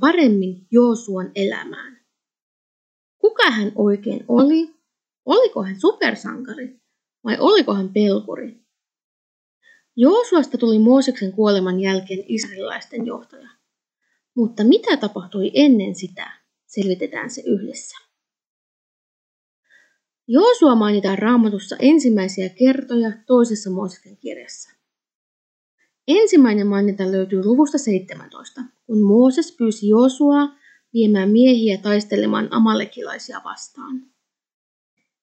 paremmin Joosuan elämään. Kuka hän oikein oli? Oliko hän supersankari vai oliko hän pelkuri? Joosuasta tuli Mooseksen kuoleman jälkeen israelilaisten johtaja. Mutta mitä tapahtui ennen sitä, selvitetään se yhdessä. Joosua mainitaan raamatussa ensimmäisiä kertoja toisessa Mooseksen kirjassa. Ensimmäinen maininta löytyy luvusta 17, kun Mooses pyysi Joosua viemään miehiä taistelemaan amalekilaisia vastaan.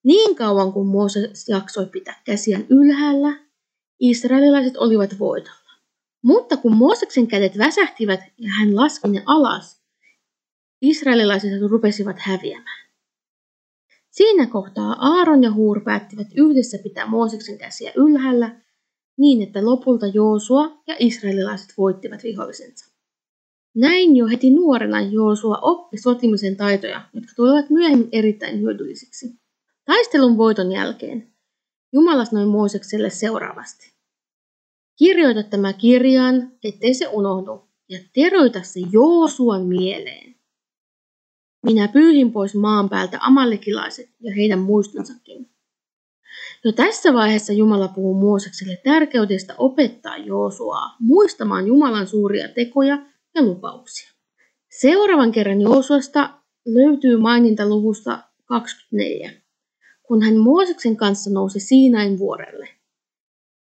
Niin kauan kuin Mooses jaksoi pitää käsiään ylhäällä, israelilaiset olivat voitolla. Mutta kun Mooseksen kädet väsähtivät ja hän laski ne alas, israelilaiset rupesivat häviämään. Siinä kohtaa Aaron ja Huur päättivät yhdessä pitää Mooseksen käsiä ylhäällä niin, että lopulta Joosua ja israelilaiset voittivat vihollisensa. Näin jo heti nuorena Joosua oppi sotimisen taitoja, jotka tulevat myöhemmin erittäin hyödyllisiksi. Taistelun voiton jälkeen Jumala sanoi Moosekselle seuraavasti. Kirjoita tämä kirjaan, ettei se unohdu, ja teroita se Joosuan mieleen. Minä pyyhin pois maan päältä amalekilaiset ja heidän muistonsakin. Jo tässä vaiheessa Jumala puhuu Moosekselle tärkeydestä opettaa Joosuaa muistamaan Jumalan suuria tekoja ja lupauksia. Seuraavan kerran Joosuasta löytyy maininta luvusta 24, kun hän Mooseksen kanssa nousi Siinain vuorelle.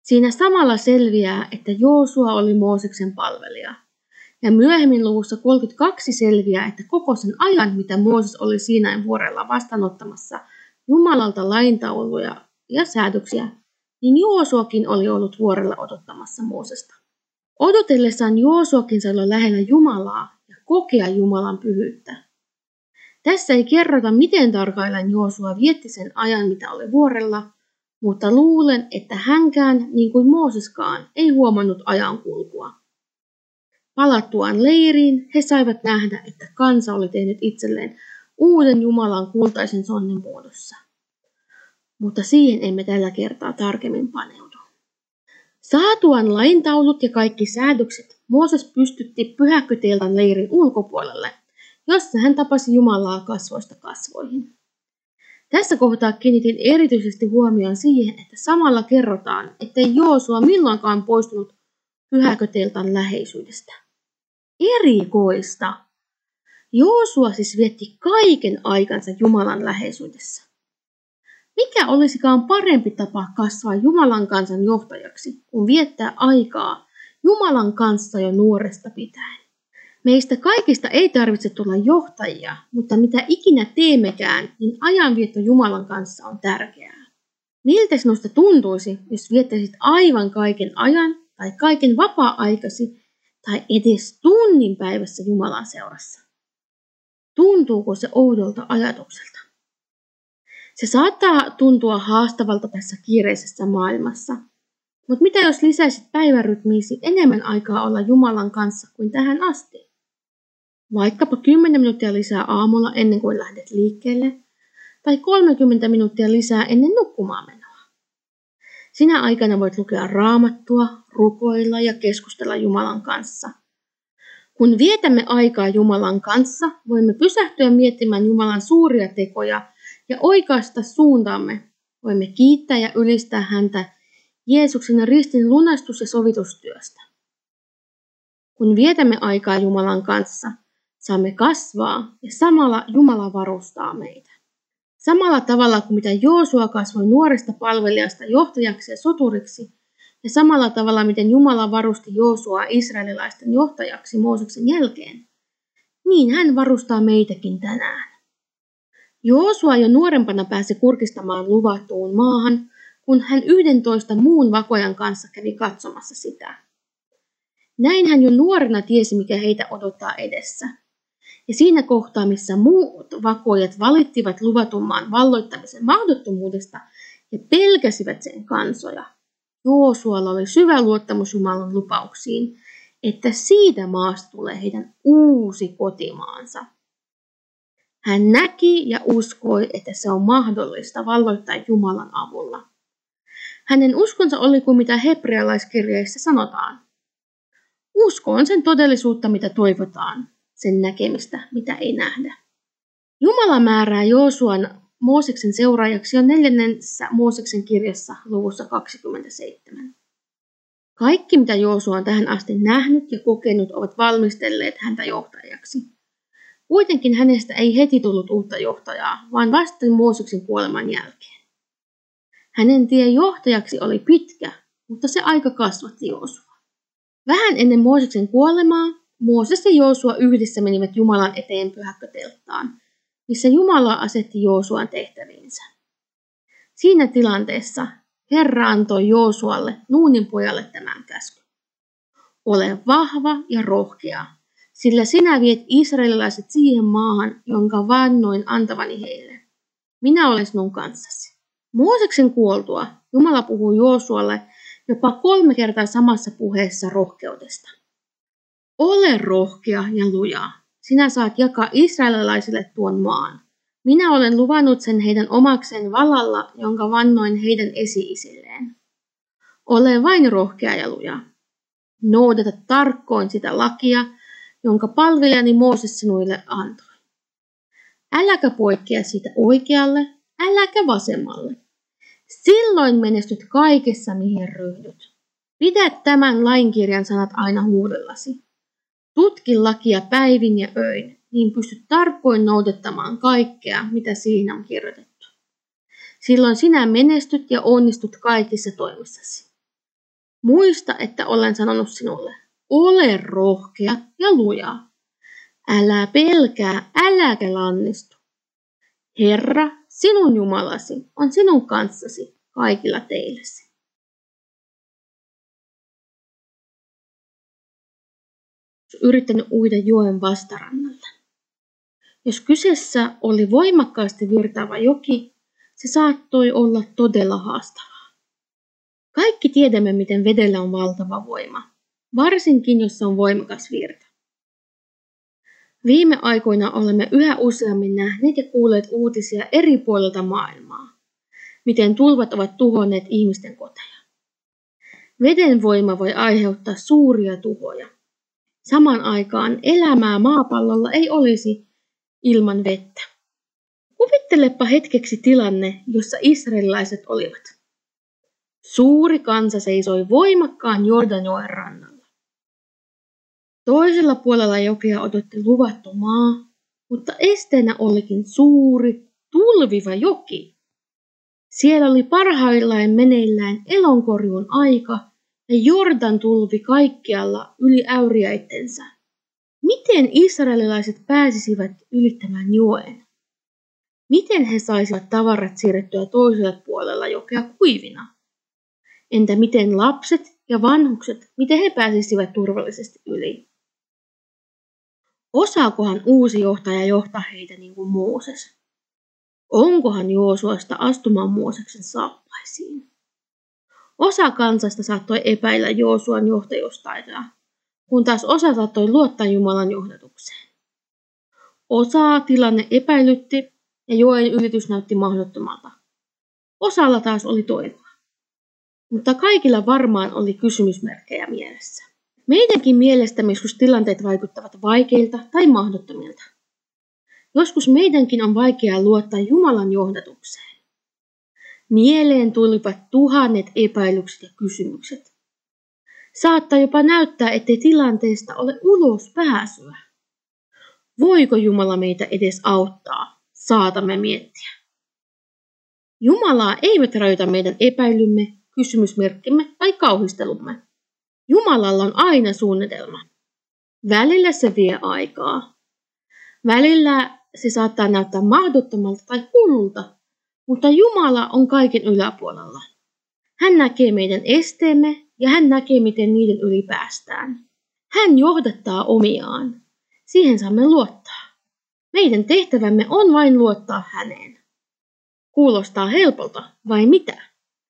Siinä samalla selviää, että Joosua oli Mooseksen palvelija. Ja myöhemmin luvussa 32 selviää, että koko sen ajan, mitä Mooses oli Siinain vuorella vastaanottamassa Jumalalta laintauluja ja säädöksiä, niin Joosuakin oli ollut vuorella odottamassa Moosesta. Odotellessaan Joosuakin sai olla lähellä Jumalaa ja kokea Jumalan pyhyyttä. Tässä ei kerrota, miten tarkalleen Joosua vietti sen ajan, mitä oli vuorella, mutta luulen, että hänkään, niin kuin Mooseskaan, ei huomannut ajan kulkua. Palattuaan leiriin he saivat nähdä, että kansa oli tehnyt itselleen uuden Jumalan kultaisen sonnin muodossa. Mutta siihen emme tällä kertaa tarkemmin paneudu. Saatuaan laintaulut ja kaikki säädökset, Mooses pystytti pyhäköteeltan leirin ulkopuolelle, jossa hän tapasi Jumalaa kasvoista kasvoihin. Tässä kohtaa kiinnitin erityisesti huomioon siihen, että samalla kerrotaan, ettei Joosua milloinkaan poistunut pyhäköteltan läheisyydestä. Erikoista! Joosua siis vietti kaiken aikansa Jumalan läheisyydessä. Mikä olisikaan parempi tapa kasvaa Jumalan kansan johtajaksi, kuin viettää aikaa Jumalan kanssa jo nuoresta pitäen? Meistä kaikista ei tarvitse tulla johtajia, mutta mitä ikinä teemmekään, niin ajanvietto Jumalan kanssa on tärkeää. Miltä sinusta tuntuisi, jos viettäisit aivan kaiken ajan tai kaiken vapaa-aikasi tai edes tunnin päivässä Jumalan seurassa? Tuntuuko se oudolta ajatukselta? Se saattaa tuntua haastavalta tässä kiireisessä maailmassa, mutta mitä jos lisäisit päivärytmiisi enemmän aikaa olla Jumalan kanssa kuin tähän asti? Vaikkapa 10 minuuttia lisää aamulla ennen kuin lähdet liikkeelle, tai 30 minuuttia lisää ennen nukkumaan menoa. Sinä aikana voit lukea raamattua, rukoilla ja keskustella Jumalan kanssa. Kun vietämme aikaa Jumalan kanssa, voimme pysähtyä miettimään Jumalan suuria tekoja ja oikaista suuntaamme. Voimme kiittää ja ylistää häntä Jeesuksen ristin lunastus- ja sovitustyöstä. Kun vietämme aikaa Jumalan kanssa, saamme kasvaa ja samalla Jumala varustaa meitä. Samalla tavalla kuin mitä Joosua kasvoi nuoresta palvelijasta johtajaksi ja soturiksi, ja samalla tavalla miten Jumala varusti Joosua israelilaisten johtajaksi Mooseksen jälkeen, niin hän varustaa meitäkin tänään. Joosua jo nuorempana pääsi kurkistamaan luvattuun maahan, kun hän yhdentoista muun vakojan kanssa kävi katsomassa sitä. Näin hän jo nuorena tiesi, mikä heitä odottaa edessä – ja siinä kohtaa, missä muut vakoijat valittivat luvatummaan valloittamisen mahdottomuudesta ja pelkäsivät sen kansoja, Joosualla oli syvä luottamus Jumalan lupauksiin, että siitä maasta tulee heidän uusi kotimaansa. Hän näki ja uskoi, että se on mahdollista valloittaa Jumalan avulla. Hänen uskonsa oli kuin mitä hebrealaiskirjeissä sanotaan. Usko on sen todellisuutta, mitä toivotaan, sen näkemistä, mitä ei nähdä. Jumala määrää Joosuan Mooseksen seuraajaksi on neljännessä Mooseksen kirjassa luvussa 27. Kaikki, mitä Joosua on tähän asti nähnyt ja kokenut, ovat valmistelleet häntä johtajaksi. Kuitenkin hänestä ei heti tullut uutta johtajaa, vaan vasta Mooseksen kuoleman jälkeen. Hänen tie johtajaksi oli pitkä, mutta se aika kasvatti Joosua. Vähän ennen Mooseksen kuolemaa Mooses ja Joosua yhdessä menivät Jumalan eteen pyhäkkötelttaan, missä Jumala asetti Joosuan tehtäviinsä. Siinä tilanteessa Herra antoi Joosualle, Nuunin pojalle, tämän käskyn. Ole vahva ja rohkea, sillä sinä viet israelilaiset siihen maahan, jonka vannoin antavani heille. Minä olen sinun kanssasi. Mooseksen kuoltua Jumala puhuu Joosualle jopa kolme kertaa samassa puheessa rohkeudesta. Ole rohkea ja luja. Sinä saat jakaa israelilaisille tuon maan. Minä olen luvannut sen heidän omakseen valalla, jonka vannoin heidän esi-isilleen. Ole vain rohkea ja luja. Noudata tarkkoin sitä lakia, jonka palvelijani Mooses sinuille antoi. Äläkä poikkea siitä oikealle, äläkä vasemmalle. Silloin menestyt kaikessa, mihin ryhdyt. Pidä tämän lainkirjan sanat aina huudellasi. Tutki lakia päivin ja öin, niin pystyt tarkoin noudattamaan kaikkea, mitä siinä on kirjoitettu. Silloin sinä menestyt ja onnistut kaikissa toimissasi. Muista, että olen sanonut sinulle, ole rohkea ja luja. Älä pelkää, äläkä lannistu. Herra, sinun Jumalasi, on sinun kanssasi kaikilla teillesi. yrittänyt uida joen vastarannalle. Jos kyseessä oli voimakkaasti virtaava joki, se saattoi olla todella haastavaa. Kaikki tiedämme, miten vedellä on valtava voima, varsinkin jos on voimakas virta. Viime aikoina olemme yhä useammin nähneet ja kuulleet uutisia eri puolilta maailmaa, miten tulvat ovat tuhonneet ihmisten koteja. Veden voima voi aiheuttaa suuria tuhoja, Samaan aikaan elämää maapallolla ei olisi ilman vettä. Kuvittelepa hetkeksi tilanne, jossa israelilaiset olivat. Suuri kansa seisoi voimakkaan Jordanjoen rannalla. Toisella puolella jokea odotti luvattu maa, mutta esteenä olikin suuri, tulviva joki. Siellä oli parhaillaan meneillään elonkorjuun aika ja Jordan tulvi kaikkialla yli äyriäittensä. Miten israelilaiset pääsisivät ylittämään joen? Miten he saisivat tavarat siirrettyä toiselle puolella jokea kuivina? Entä miten lapset ja vanhukset, miten he pääsisivät turvallisesti yli? Osaakohan uusi johtaja johtaa heitä niin kuin Mooses? Onkohan Joosuasta astumaan Mooseksen saappaisiin? Osa kansasta saattoi epäillä Joosuan johtajuustaitoja, kun taas osa saattoi luottaa Jumalan johdatukseen. Osaa tilanne epäilytti ja joen ylitys näytti mahdottomalta. Osalla taas oli toivoa. Mutta kaikilla varmaan oli kysymysmerkkejä mielessä. Meidänkin mielestämme joskus tilanteet vaikuttavat vaikeilta tai mahdottomilta. Joskus meidänkin on vaikeaa luottaa Jumalan johdatukseen. Mieleen tulivat tuhannet epäilykset ja kysymykset. Saattaa jopa näyttää, ettei tilanteesta ole ulos pääsyä. Voiko Jumala meitä edes auttaa? Saatamme miettiä. Jumalaa eivät rajoita meidän epäilymme, kysymysmerkkimme tai kauhistelumme. Jumalalla on aina suunnitelma. Välillä se vie aikaa. Välillä se saattaa näyttää mahdottomalta tai hullulta, mutta Jumala on kaiken yläpuolella. Hän näkee meidän esteemme ja hän näkee, miten niiden yli päästään. Hän johdattaa omiaan. Siihen saamme luottaa. Meidän tehtävämme on vain luottaa häneen. Kuulostaa helpolta, vai mitä?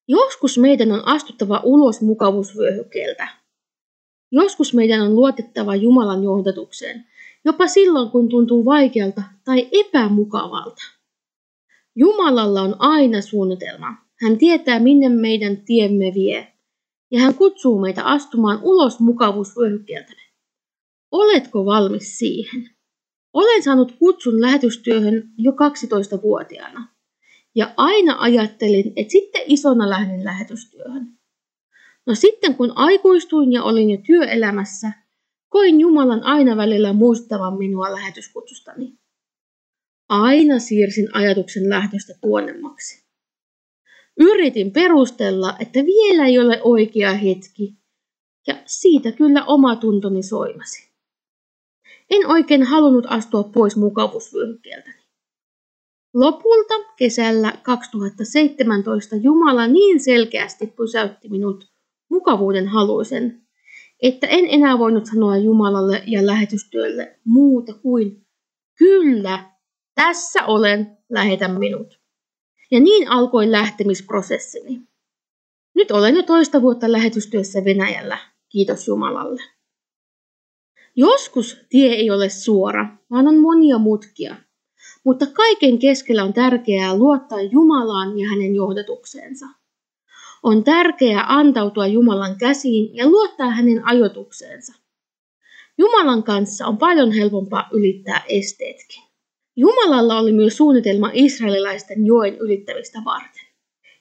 Joskus meidän on astuttava ulos mukavuusvyöhykkeeltä. Joskus meidän on luotettava Jumalan johdatukseen, jopa silloin kun tuntuu vaikealta tai epämukavalta. Jumalalla on aina suunnitelma. Hän tietää, minne meidän tiemme vie. Ja hän kutsuu meitä astumaan ulos mukavuusvyöhykkeeltämme. Oletko valmis siihen? Olen saanut kutsun lähetystyöhön jo 12-vuotiaana. Ja aina ajattelin, että sitten isona lähden lähetystyöhön. No sitten kun aikuistuin ja olin jo työelämässä, koin Jumalan aina välillä muistavan minua lähetyskutsustani. Aina siirsin ajatuksen lähdöstä tuonnemmaksi. Yritin perustella, että vielä ei ole oikea hetki, ja siitä kyllä oma tuntoni soimasi. En oikein halunnut astua pois mukavuusvyöhykkeeltäni. Lopulta kesällä 2017 Jumala niin selkeästi pysäytti minut mukavuuden haluisen, että en enää voinut sanoa Jumalalle ja lähetystyölle muuta kuin kyllä, tässä olen, lähetä minut. Ja niin alkoi lähtemisprosessini. Nyt olen jo toista vuotta lähetystyössä Venäjällä, kiitos Jumalalle. Joskus tie ei ole suora, vaan on monia mutkia. Mutta kaiken keskellä on tärkeää luottaa Jumalaan ja hänen johdatukseensa. On tärkeää antautua Jumalan käsiin ja luottaa hänen ajotukseensa. Jumalan kanssa on paljon helpompaa ylittää esteetkin. Jumalalla oli myös suunnitelma israelilaisten joen ylittämistä varten.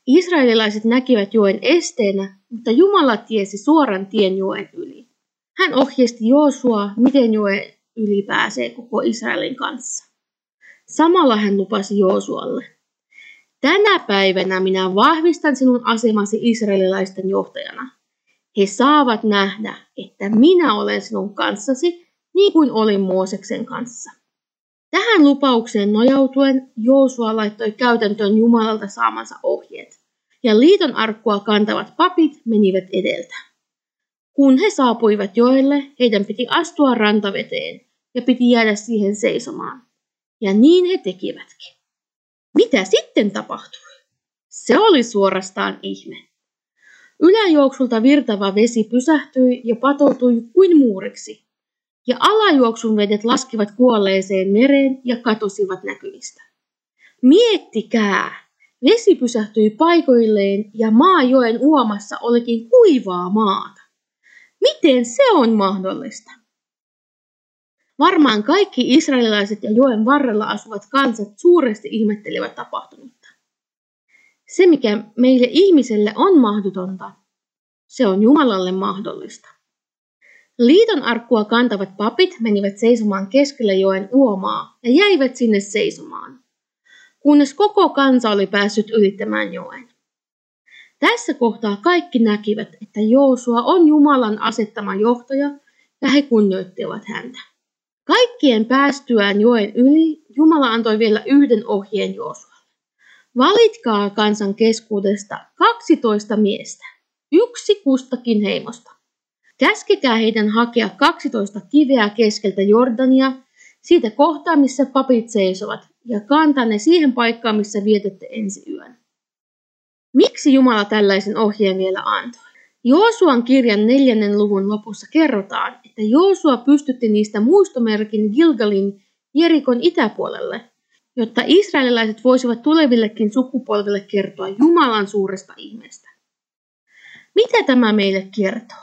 Israelilaiset näkivät joen esteenä, mutta Jumala tiesi suoran tien joen yli. Hän ohjeisti Joosua, miten joen yli pääsee koko Israelin kanssa. Samalla hän lupasi Joosualle, Tänä päivänä minä vahvistan sinun asemasi israelilaisten johtajana. He saavat nähdä, että minä olen sinun kanssasi, niin kuin olin Mooseksen kanssa. Tähän lupaukseen nojautuen Joosua laittoi käytäntöön Jumalalta saamansa ohjeet, ja liiton arkkua kantavat papit menivät edeltä. Kun he saapuivat joelle, heidän piti astua rantaveteen ja piti jäädä siihen seisomaan. Ja niin he tekivätkin. Mitä sitten tapahtui? Se oli suorastaan ihme. Yläjuoksulta virtava vesi pysähtyi ja patoutui kuin muuriksi, ja alajuoksun vedet laskivat kuolleeseen mereen ja katosivat näkyvistä. Miettikää! Vesi pysähtyi paikoilleen ja maa joen uomassa olikin kuivaa maata. Miten se on mahdollista? Varmaan kaikki israelilaiset ja joen varrella asuvat kansat suuresti ihmettelevät tapahtunutta. Se, mikä meille ihmiselle on mahdotonta, se on Jumalalle mahdollista. Liiton arkkua kantavat papit menivät seisomaan keskellä joen uomaa ja jäivät sinne seisomaan, kunnes koko kansa oli päässyt ylittämään joen. Tässä kohtaa kaikki näkivät, että Joosua on Jumalan asettama johtaja ja he kunnioittivat häntä. Kaikkien päästyään joen yli Jumala antoi vielä yhden ohjeen Joosualle. Valitkaa kansan keskuudesta 12 miestä, yksi kustakin heimosta. Käskekää heidän hakea 12 kiveä keskeltä Jordania, siitä kohtaa, missä papit seisovat, ja kantaa ne siihen paikkaan, missä vietette ensi yön. Miksi Jumala tällaisen ohjeen vielä antoi? Joosuan kirjan neljännen luvun lopussa kerrotaan, että Joosua pystytti niistä muistomerkin Gilgalin Jerikon itäpuolelle, jotta israelilaiset voisivat tulevillekin sukupolville kertoa Jumalan suuresta ihmeestä. Mitä tämä meille kertoo?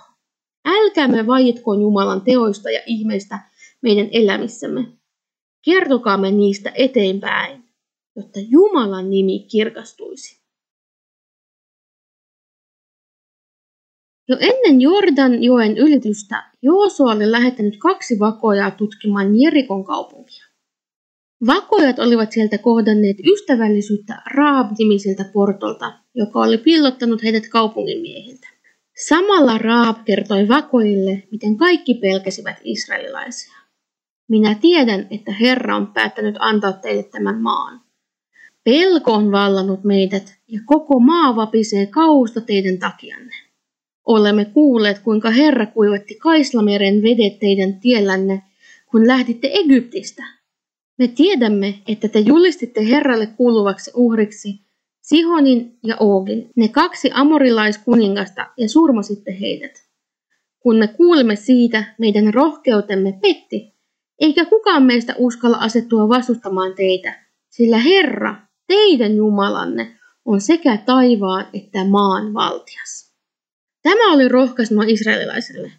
Älkäämme vaietkoon Jumalan teoista ja ihmeistä meidän elämissämme. Kertokaamme niistä eteenpäin, jotta Jumalan nimi kirkastuisi. Jo ennen Jordan joen ylitystä Joosua oli lähettänyt kaksi vakojaa tutkimaan Jerikon kaupunkia. Vakojat olivat sieltä kohdanneet ystävällisyyttä Raab-nimiseltä portolta, joka oli pillottanut heidät kaupungin miehiltä. Samalla Raab kertoi vakoille, miten kaikki pelkäsivät israelilaisia. Minä tiedän, että Herra on päättänyt antaa teille tämän maan. Pelko on vallannut meidät ja koko maa vapisee kausta teidän takianne. Olemme kuulleet, kuinka Herra kuivatti Kaislameren vedet teidän tiellänne, kun lähditte Egyptistä. Me tiedämme, että te julistitte Herralle kuuluvaksi uhriksi Sihonin ja Oogin, ne kaksi amorilaiskuningasta, ja surmasitte heidät. Kun me kuulimme siitä, meidän rohkeutemme petti, eikä kukaan meistä uskalla asettua vastustamaan teitä, sillä Herra, teidän Jumalanne, on sekä taivaan että maan valtias. Tämä oli rohkaisema israelilaisille.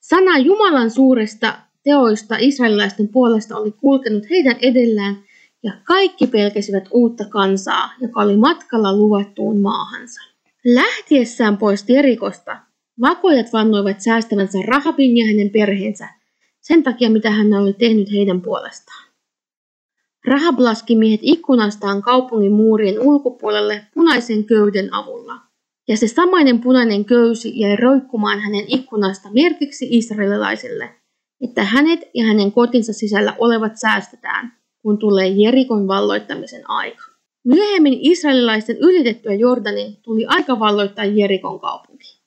Sana Jumalan suuresta teoista israelilaisten puolesta oli kulkenut heidän edellään, ja kaikki pelkäsivät uutta kansaa, joka oli matkalla luvattuun maahansa. Lähtiessään pois Jerikosta, vakojat vannoivat säästävänsä Rahabin ja hänen perheensä, sen takia mitä hän oli tehnyt heidän puolestaan. Rahab laski miehet ikkunastaan kaupungin muurien ulkopuolelle punaisen köyden avulla. Ja se samainen punainen köysi jäi roikkumaan hänen ikkunasta merkiksi israelilaisille, että hänet ja hänen kotinsa sisällä olevat säästetään, kun tulee Jerikon valloittamisen aika. Myöhemmin israelilaisten ylitettyä Jordanin tuli aika valloittaa Jerikon kaupunki.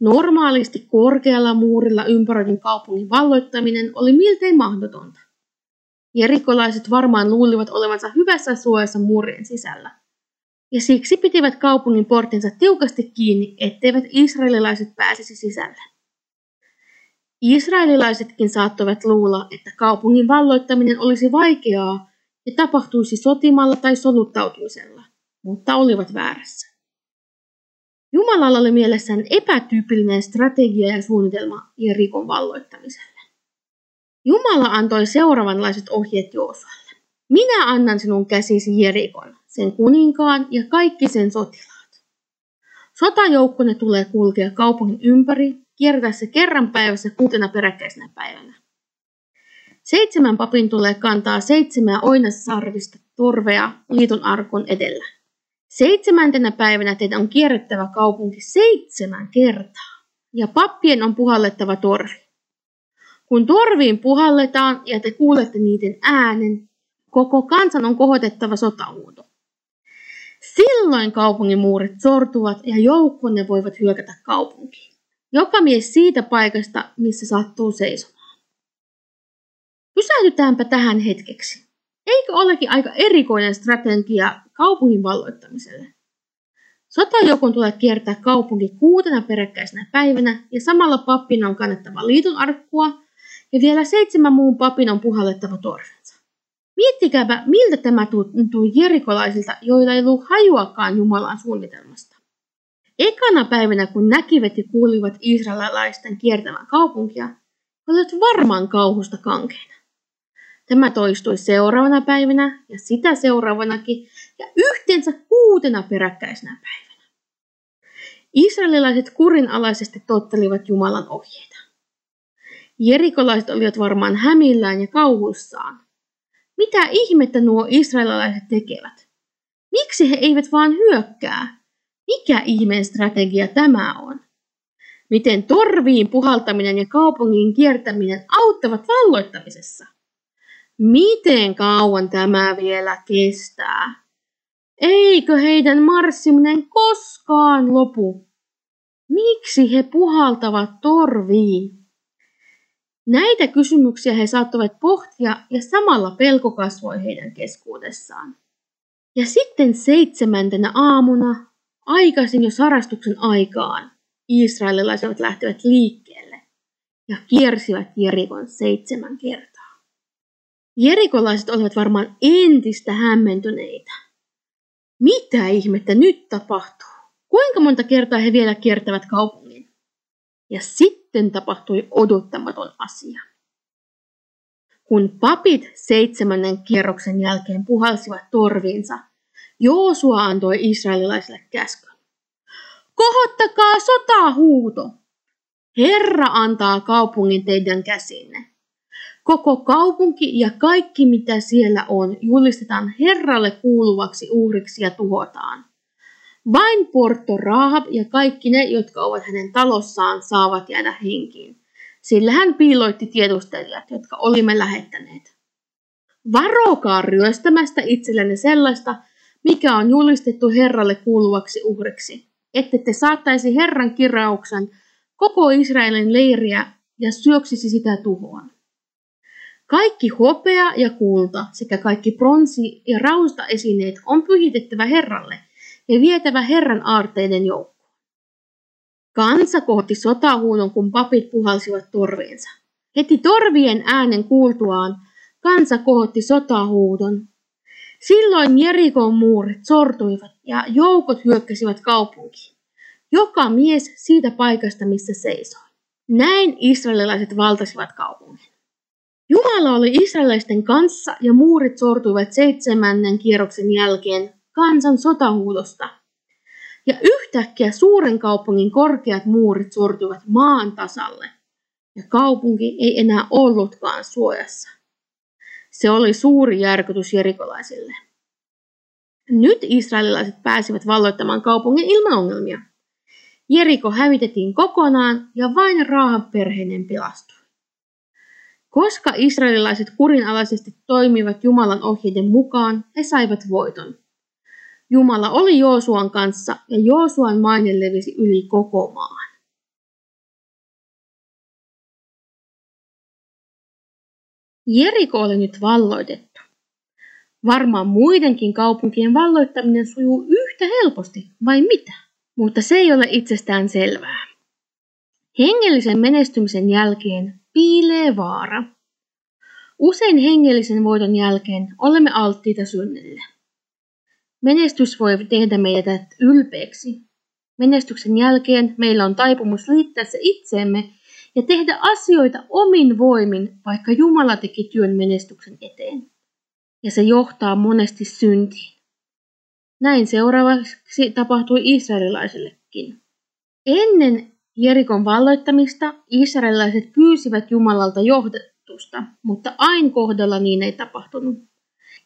Normaalisti korkealla muurilla ympäröidyn kaupungin valloittaminen oli miltei mahdotonta. Jerikolaiset varmaan luulivat olevansa hyvässä suojassa muurien sisällä. Ja siksi pitivät kaupungin portinsa tiukasti kiinni, etteivät israelilaiset pääsisi sisälle. Israelilaisetkin saattoivat luulla, että kaupungin valloittaminen olisi vaikeaa ja tapahtuisi sotimalla tai soluttautumisella, mutta olivat väärässä. Jumalalla oli mielessään epätyypillinen strategia ja suunnitelma Jerikon valloittamiselle. Jumala antoi seuraavanlaiset ohjeet Joosualle. Minä annan sinun käsisi Jerikon, sen kuninkaan ja kaikki sen sotilaat. Sotajoukkonne tulee kulkea kaupungin ympäri, kiertää se kerran päivässä kuutena peräkkäisenä päivänä. Seitsemän papin tulee kantaa seitsemää oinassarvista torvea liiton arkon edellä. Seitsemäntenä päivänä teidän on kierrettävä kaupunki seitsemän kertaa, ja pappien on puhallettava torvi. Kun torviin puhalletaan ja te kuulette niiden äänen, koko kansan on kohotettava sotahuuto. Silloin kaupungin muurit sortuvat ja joukkonne voivat hyökätä kaupunkiin. Joka mies siitä paikasta, missä sattuu seisomaan. Pysähdytäänpä tähän hetkeksi. Eikö olekin aika erikoinen strategia kaupungin valloittamiselle? Sotajoukon tulee kiertää kaupunki kuutena peräkkäisenä päivänä ja samalla pappina on kannettava liiton arkkua ja vielä seitsemän muun papin on puhallettava torvensa. Miettikääpä, miltä tämä tuntui jerikolaisilta, joilla ei ollut hajuakaan Jumalan suunnitelmasta. Ekana päivänä, kun näkivät ja kuulivat israelilaisten kiertävän kaupunkia, olivat varmaan kauhusta kankeina. Tämä toistui seuraavana päivänä ja sitä seuraavanakin ja yhteensä kuutena peräkkäisenä päivänä. Israelilaiset kurinalaisesti tottelivat Jumalan ohjeita. Jerikolaiset olivat varmaan hämillään ja kauhuissaan. Mitä ihmettä nuo israelilaiset tekevät? Miksi he eivät vaan hyökkää? Mikä ihmeen strategia tämä on? Miten torviin puhaltaminen ja kaupungin kiertäminen auttavat valloittamisessa? Miten kauan tämä vielä kestää? Eikö heidän marssiminen koskaan lopu? Miksi he puhaltavat torviin? Näitä kysymyksiä he saattoivat pohtia ja samalla pelko kasvoi heidän keskuudessaan. Ja sitten seitsemäntenä aamuna, aikaisin jo sarastuksen aikaan, israelilaiset lähtevät liikkeelle ja kiersivät Jerikon seitsemän kertaa. Jerikolaiset olivat varmaan entistä hämmentyneitä. Mitä ihmettä nyt tapahtuu? Kuinka monta kertaa he vielä kiertävät kaupungin? Ja sitten tapahtui odottamaton asia. Kun papit seitsemännen kierroksen jälkeen puhalsivat torviinsa, Joosua antoi israelilaisille käskyn. Kohottakaa sotahuuto! Herra antaa kaupungin teidän käsinne. Koko kaupunki ja kaikki mitä siellä on julistetaan Herralle kuuluvaksi uhriksi ja tuhotaan. Vain Porto Rahab ja kaikki ne, jotka ovat hänen talossaan, saavat jäädä henkiin, sillä hän piiloitti tiedustelijat, jotka olimme lähettäneet. Varokaa ryöstämästä itsellenne sellaista, mikä on julistettu Herralle kuuluvaksi uhriksi, ette te saattaisi Herran kirjauksen koko Israelin leiriä ja syöksisi sitä tuhoon. Kaikki hopea ja kulta sekä kaikki pronsi- ja rausta esineet on pyhitettävä Herralle – ja vietävä Herran aarteiden joukkoon. Kansa kohti sotahuudon, kun papit puhalsivat torviinsa. Heti torvien äänen kuultuaan kansa kohotti sotahuudon. Silloin Jerikon muurit sortuivat ja joukot hyökkäsivät kaupunkiin. Joka mies siitä paikasta, missä seisoi. Näin israelilaiset valtasivat kaupungin. Jumala oli israelaisten kanssa ja muurit sortuivat seitsemännen kierroksen jälkeen kansan sotahuudosta. Ja yhtäkkiä suuren kaupungin korkeat muurit sortuivat maan tasalle, ja kaupunki ei enää ollutkaan suojassa. Se oli suuri järkytys jerikolaisille. Nyt israelilaiset pääsivät valloittamaan kaupungin ilman ongelmia. Jeriko hävitettiin kokonaan ja vain Raahan perheinen pelastui. Koska israelilaiset kurinalaisesti toimivat Jumalan ohjeiden mukaan, he saivat voiton. Jumala oli Joosuan kanssa ja Joosuan maine levisi yli koko maan. Jeriko oli nyt valloitettu. Varmaan muidenkin kaupunkien valloittaminen sujuu yhtä helposti, vai mitä? Mutta se ei ole itsestään selvää. Hengellisen menestymisen jälkeen piilee vaara. Usein hengellisen voiton jälkeen olemme alttiita synnille. Menestys voi tehdä meidät ylpeäksi. Menestyksen jälkeen meillä on taipumus liittää se itseemme ja tehdä asioita omin voimin, vaikka Jumala teki työn menestyksen eteen. Ja se johtaa monesti syntiin. Näin seuraavaksi tapahtui israelilaisillekin. Ennen Jerikon valloittamista israelilaiset pyysivät Jumalalta johdatusta, mutta ain kohdalla niin ei tapahtunut.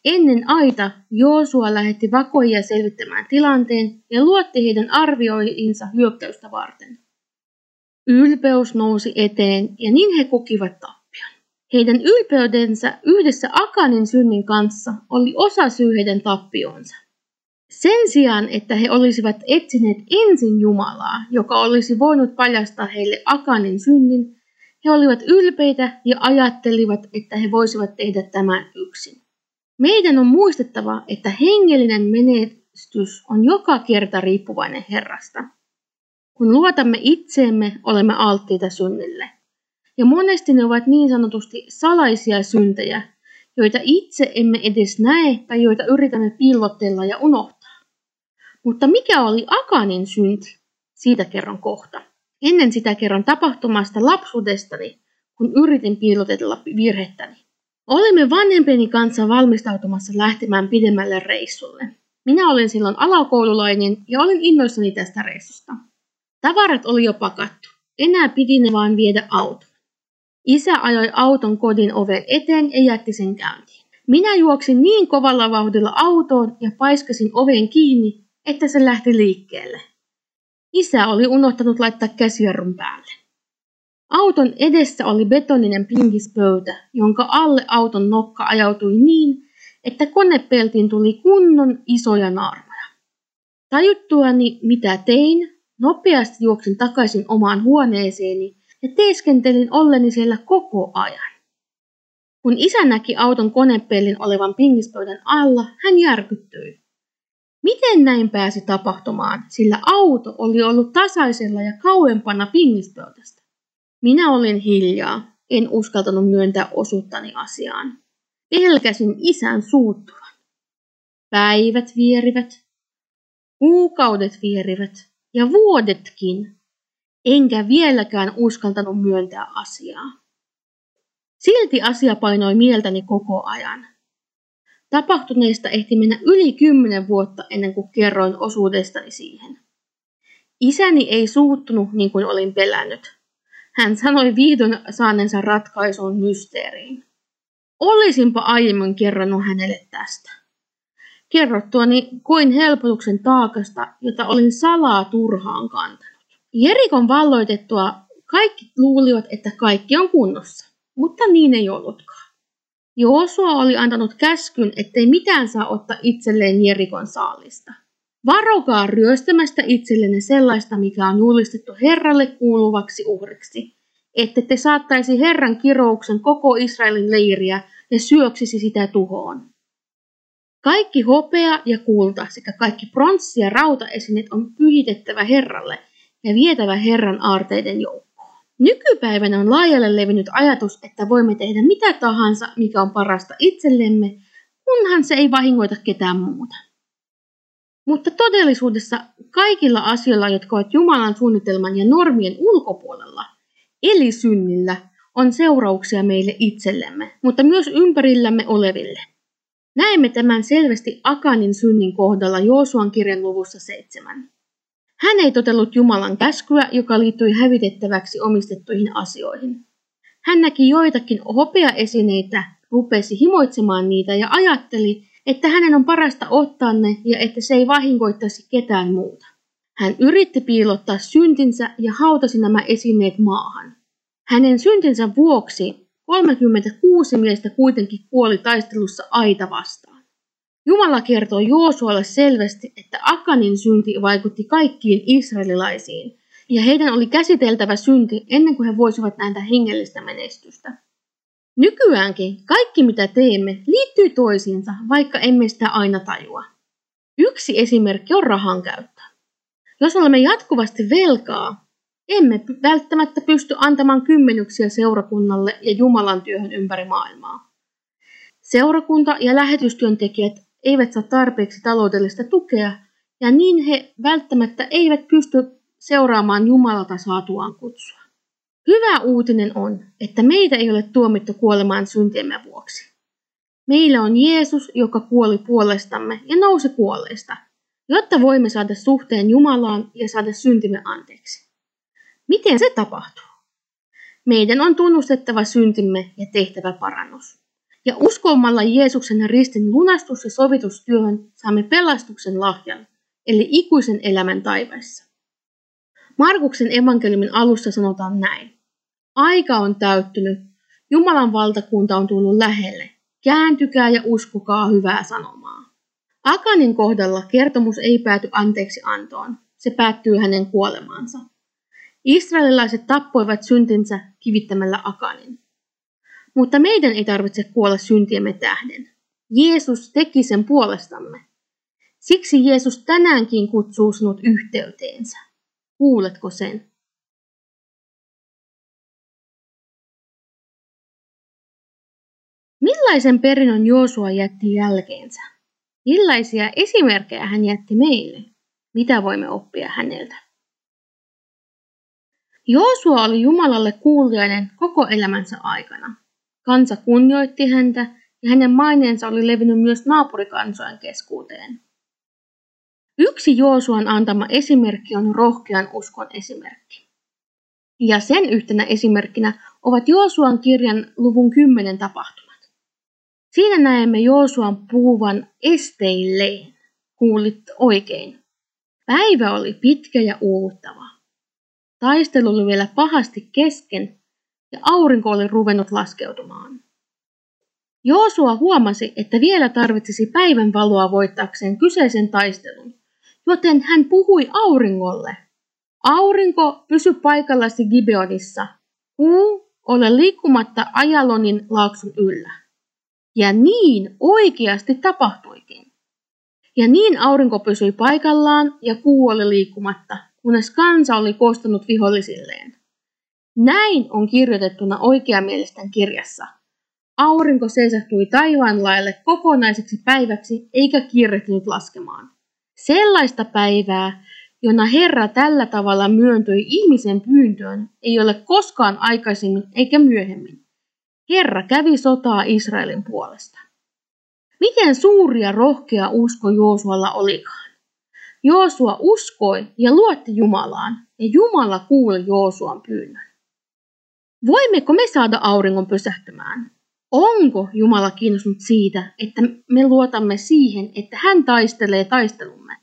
Ennen aita Joosua lähetti vakoja selvittämään tilanteen ja luotti heidän arvioinsa hyökkäystä varten. Ylpeys nousi eteen ja niin he kokivat tappion. Heidän ylpeydensä yhdessä Akanin synnin kanssa oli osa syy heidän tappionsa. Sen sijaan, että he olisivat etsineet ensin Jumalaa, joka olisi voinut paljastaa heille Akanin synnin, he olivat ylpeitä ja ajattelivat, että he voisivat tehdä tämän yksin. Meidän on muistettava, että hengellinen menestys on joka kerta riippuvainen Herrasta. Kun luotamme itseemme, olemme alttiita synnille. Ja monesti ne ovat niin sanotusti salaisia syntejä, joita itse emme edes näe tai joita yritämme piilotella ja unohtaa. Mutta mikä oli Akanin synti? Siitä kerron kohta. Ennen sitä kerron tapahtumasta lapsuudestani, kun yritin piilotella virhettäni. Olimme vanhempeni kanssa valmistautumassa lähtemään pidemmälle reissulle. Minä olin silloin alakoululainen ja olin innoissani tästä reissusta. Tavarat oli jo pakattu. Enää piti ne vain viedä auto. Isä ajoi auton kodin oven eteen ja jätti sen käyntiin. Minä juoksin niin kovalla vauhdilla autoon ja paiskasin oven kiinni, että se lähti liikkeelle. Isä oli unohtanut laittaa käsijarrun päälle. Auton edessä oli betoninen pinkispöytä, jonka alle auton nokka ajautui niin, että konepeltiin tuli kunnon isoja naarmoja. Tajuttuani, mitä tein, nopeasti juoksin takaisin omaan huoneeseeni ja teeskentelin olleni siellä koko ajan. Kun isä näki auton konepellin olevan pingispöydän alla, hän järkyttyi. Miten näin pääsi tapahtumaan, sillä auto oli ollut tasaisella ja kauempana pingispöydästä? Minä olin hiljaa, en uskaltanut myöntää osuuttani asiaan. Pelkäsin isän suuttuvan. Päivät vierivät, kuukaudet vierivät ja vuodetkin, enkä vieläkään uskaltanut myöntää asiaa. Silti asia painoi mieltäni koko ajan. Tapahtuneesta ehti mennä yli kymmenen vuotta ennen kuin kerroin osuudestani siihen. Isäni ei suuttunut niin kuin olin pelännyt. Hän sanoi vihdoin saaneensa ratkaisun mysteeriin. Olisinpa aiemmin kerronut hänelle tästä. Kerrottuani koin helpotuksen taakasta, jota olin salaa turhaan kantanut. Jerikon valloitettua kaikki luulivat, että kaikki on kunnossa, mutta niin ei ollutkaan. Joosua oli antanut käskyn, ettei mitään saa ottaa itselleen Jerikon saalista. Varokaa ryöstämästä itsellenne sellaista, mikä on julistettu Herralle kuuluvaksi uhriksi, ette te saattaisi Herran kirouksen koko Israelin leiriä ja syöksisi sitä tuhoon. Kaikki hopea ja kulta sekä kaikki pronssi- ja rautaesineet on pyhitettävä Herralle ja vietävä Herran aarteiden joukkoon. Nykypäivänä on laajalle levinnyt ajatus, että voimme tehdä mitä tahansa, mikä on parasta itsellemme, kunhan se ei vahingoita ketään muuta. Mutta todellisuudessa kaikilla asioilla, jotka ovat Jumalan suunnitelman ja normien ulkopuolella, eli synnillä, on seurauksia meille itsellemme, mutta myös ympärillämme oleville. Näemme tämän selvästi Akanin synnin kohdalla Joosuan kirjan luvussa seitsemän. Hän ei totellut Jumalan käskyä, joka liittyi hävitettäväksi omistettuihin asioihin. Hän näki joitakin hopeaesineitä, rupesi himoitsemaan niitä ja ajatteli, että hänen on parasta ottaa ne ja että se ei vahingoittaisi ketään muuta. Hän yritti piilottaa syntinsä ja hautasi nämä esineet maahan. Hänen syntinsä vuoksi 36 miestä kuitenkin kuoli taistelussa aita vastaan. Jumala kertoo Joosualle selvästi, että Akanin synti vaikutti kaikkiin israelilaisiin, ja heidän oli käsiteltävä synti ennen kuin he voisivat nähdä hengellistä menestystä. Nykyäänkin kaikki mitä teemme liittyy toisiinsa, vaikka emme sitä aina tajua. Yksi esimerkki on rahan käyttö. Jos olemme jatkuvasti velkaa, emme välttämättä pysty antamaan kymmenyksiä seurakunnalle ja Jumalan työhön ympäri maailmaa. Seurakunta ja lähetystyöntekijät eivät saa tarpeeksi taloudellista tukea, ja niin he välttämättä eivät pysty seuraamaan Jumalalta saatuaan kutsua. Hyvä uutinen on, että meitä ei ole tuomittu kuolemaan syntiemme vuoksi. Meillä on Jeesus, joka kuoli puolestamme ja nousi kuolleista, jotta voimme saada suhteen Jumalaan ja saada syntimme anteeksi. Miten se tapahtuu? Meidän on tunnustettava syntimme ja tehtävä parannus. Ja uskomalla Jeesuksen ristin lunastus- ja sovitustyöhön saamme pelastuksen lahjan, eli ikuisen elämän taivaissa. Markuksen evankeliumin alussa sanotaan näin. Aika on täyttynyt, Jumalan valtakunta on tullut lähelle. Kääntykää ja uskokaa hyvää sanomaa. Akanin kohdalla kertomus ei pääty anteeksi antoon. Se päättyy hänen kuolemaansa. Israelilaiset tappoivat syntinsä kivittämällä Akanin. Mutta meidän ei tarvitse kuolla syntiemme tähden. Jeesus teki sen puolestamme. Siksi Jeesus tänäänkin kutsuu sinut yhteyteensä. Kuuletko sen? Millaisen perinnön Joosua jätti jälkeensä? Millaisia esimerkkejä hän jätti meille? Mitä voimme oppia häneltä? Joosua oli Jumalalle kuulijainen koko elämänsä aikana. Kansa kunnioitti häntä ja hänen maineensa oli levinnyt myös naapurikansojen keskuuteen. Yksi Joosuan antama esimerkki on rohkean uskon esimerkki. Ja sen yhtenä esimerkkinä ovat Joosuan kirjan luvun 10 tapahtumat. Siinä näemme Joosuan puhuvan esteilleen. Kuulit oikein. Päivä oli pitkä ja uuvuttava. Taistelu oli vielä pahasti kesken ja aurinko oli ruvennut laskeutumaan. Joosua huomasi, että vielä tarvitsisi päivän valoa voittaakseen kyseisen taistelun, joten hän puhui auringolle. Aurinko, pysy paikallasi Gibeonissa. Kuu, ole liikkumatta Ajalonin laakson yllä. Ja niin oikeasti tapahtuikin. Ja niin aurinko pysyi paikallaan ja kuu oli liikkumatta, kunnes kansa oli koostanut vihollisilleen. Näin on kirjoitettuna oikeamielisten kirjassa. Aurinko seisahtui taivaanlaelle kokonaiseksi päiväksi eikä kiirehtinyt laskemaan. Sellaista päivää, jona Herra tällä tavalla myöntyi ihmisen pyyntöön, ei ole koskaan aikaisemmin eikä myöhemmin. Herra kävi sotaa Israelin puolesta. Miten suuri ja rohkea usko Joosualla olikaan? Joosua uskoi ja luotti Jumalaan, ja Jumala kuuli Joosuan pyynnön. Voimmeko me saada auringon pysähtymään? Onko Jumala kiinnostunut siitä, että me luotamme siihen, että hän taistelee taistelumme?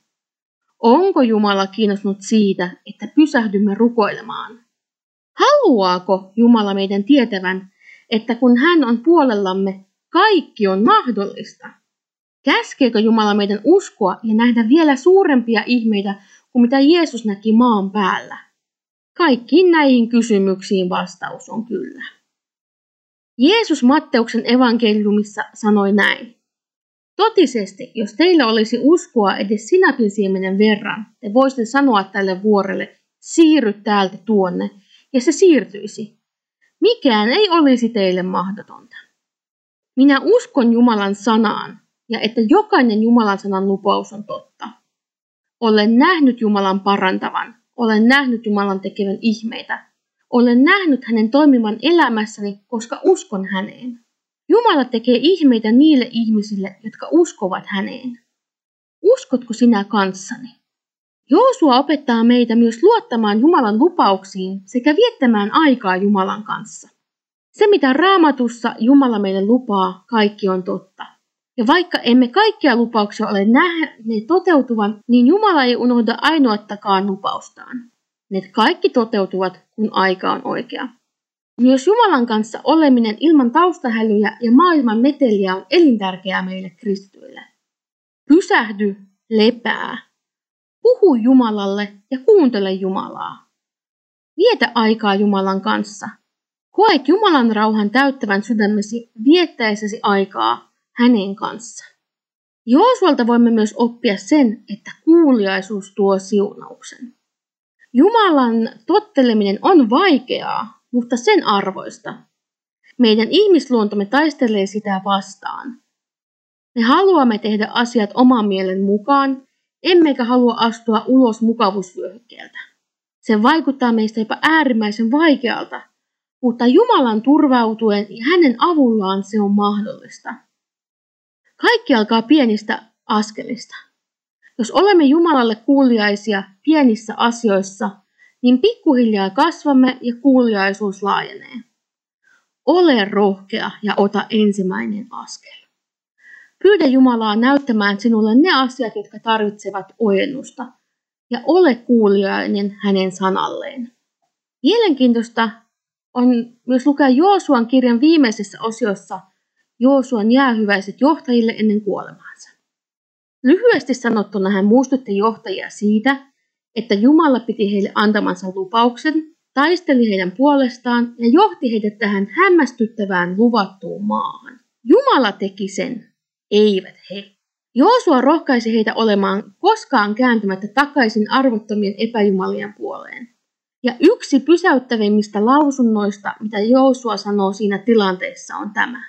Onko Jumala kiinnostunut siitä, että pysähdymme rukoilemaan? Haluaako Jumala meidän tietävän, että kun hän on puolellamme, kaikki on mahdollista? Käskeekö Jumala meidän uskoa ja nähdä vielä suurempia ihmeitä kuin mitä Jeesus näki maan päällä? Kaikkiin näihin kysymyksiin vastaus on kyllä. Jeesus Matteuksen evankeliumissa sanoi näin. Totisesti, jos teillä olisi uskoa edes sinapinsiemenen verran, te voisitte sanoa tälle vuorelle, siirry täältä tuonne, ja se siirtyisi. Mikään ei olisi teille mahdotonta. Minä uskon Jumalan sanaan, ja että jokainen Jumalan sanan lupaus on totta. Olen nähnyt Jumalan parantavan, olen nähnyt Jumalan tekevän ihmeitä. Olen nähnyt hänen toimivan elämässäni, koska uskon häneen. Jumala tekee ihmeitä niille ihmisille, jotka uskovat häneen. Uskotko sinä kanssani? Joosua opettaa meitä myös luottamaan Jumalan lupauksiin sekä viettämään aikaa Jumalan kanssa. Se, mitä raamatussa Jumala meille lupaa, kaikki on totta. Ja vaikka emme kaikkia lupauksia ole nähneet toteutuvan, niin Jumala ei unohda ainoattakaan lupaustaan. Ne kaikki toteutuvat, kun aika on oikea. Myös Jumalan kanssa oleminen ilman taustahälyjä ja maailman meteliä on elintärkeää meille kristityille. Pysähdy, lepää. Puhu Jumalalle ja kuuntele Jumalaa. Vietä aikaa Jumalan kanssa. Koet Jumalan rauhan täyttävän sydämesi viettäessäsi aikaa hänen kanssaan. Joosualta voimme myös oppia sen, että kuuliaisuus tuo siunauksen. Jumalan totteleminen on vaikeaa, mutta sen arvoista. Meidän ihmisluontomme taistelee sitä vastaan. Me haluamme tehdä asiat oman mielen mukaan, emmekä halua astua ulos mukavuusvyöhykkeeltä. Se vaikuttaa meistä jopa äärimmäisen vaikealta, mutta Jumalan turvautuen ja hänen avullaan se on mahdollista. Kaikki alkaa pienistä askelista. Jos olemme Jumalalle kuuliaisia pienissä asioissa, niin pikkuhiljaa kasvamme ja kuuliaisuus laajenee. Ole rohkea ja ota ensimmäinen askel. Pyydä Jumalaa näyttämään sinulle ne asiat, jotka tarvitsevat ojennusta, ja ole kuuliainen hänen sanalleen. Mielenkiintoista on myös lukea Joosuan kirjan viimeisessä osiossa Joosuan jäähyväiset johtajille ennen kuolemaansa. Lyhyesti sanottuna hän muistutti johtajia siitä, että Jumala piti heille antamansa lupauksen, taisteli heidän puolestaan ja johti heidät tähän hämmästyttävään luvattuun maahan. Jumala teki sen, eivät he. Joosua rohkaisi heitä olemaan koskaan kääntymättä takaisin arvottomien epäjumalien puoleen. Ja yksi pysäyttävimmistä lausunnoista, mitä Joosua sanoo siinä tilanteessa, on tämä.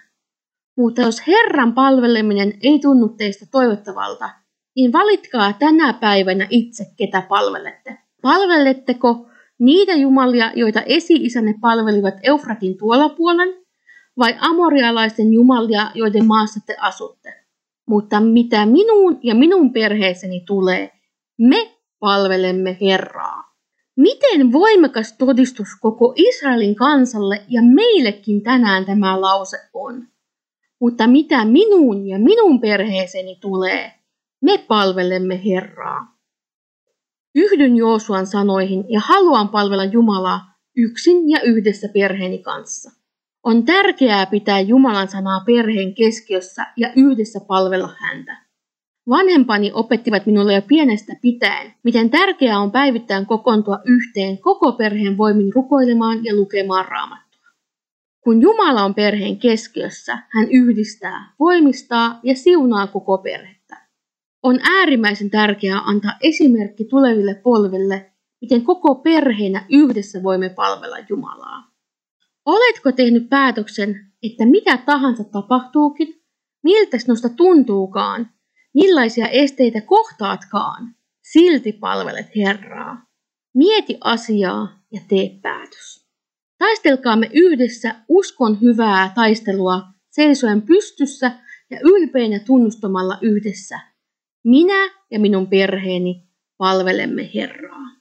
Mutta jos Herran palveleminen ei tunnu teistä toivottavalta, niin valitkaa tänä päivänä itse, ketä palvelette. Palveletteko niitä jumalia, joita esi-isänne palvelivat Eufratin tuolla puolen, vai amorialaisten jumalia, joiden maassa te asutte? Mutta mitä minuun ja minun perheeseeni tulee, me palvelemme Herraa. Miten voimakas todistus koko Israelin kansalle ja meillekin tänään tämä lause on? Mutta mitä minuun ja minun perheeseeni tulee, me palvelemme Herraa. Yhdyn Joosuan sanoihin ja haluan palvella Jumalaa yksin ja yhdessä perheeni kanssa. On tärkeää pitää Jumalan sanaa perheen keskiössä ja yhdessä palvella häntä. Vanhempani opettivat minulle jo pienestä pitäen, miten tärkeää on päivittäin kokoontua yhteen koko perheen voimin rukoilemaan ja lukemaan raamattua. Kun Jumala on perheen keskiössä, hän yhdistää, voimistaa ja siunaa koko perhettä. On äärimmäisen tärkeää antaa esimerkki tuleville polville, miten koko perheenä yhdessä voimme palvella Jumalaa. Oletko tehnyt päätöksen, että mitä tahansa tapahtuukin, miltä sinusta tuntuukaan, millaisia esteitä kohtaatkaan, silti palvelet Herraa. Mieti asiaa ja tee päätös. Taistelkaamme yhdessä uskon hyvää taistelua seisoen pystyssä ja ylpeinä tunnustamalla yhdessä. Minä ja minun perheeni palvelemme Herraa.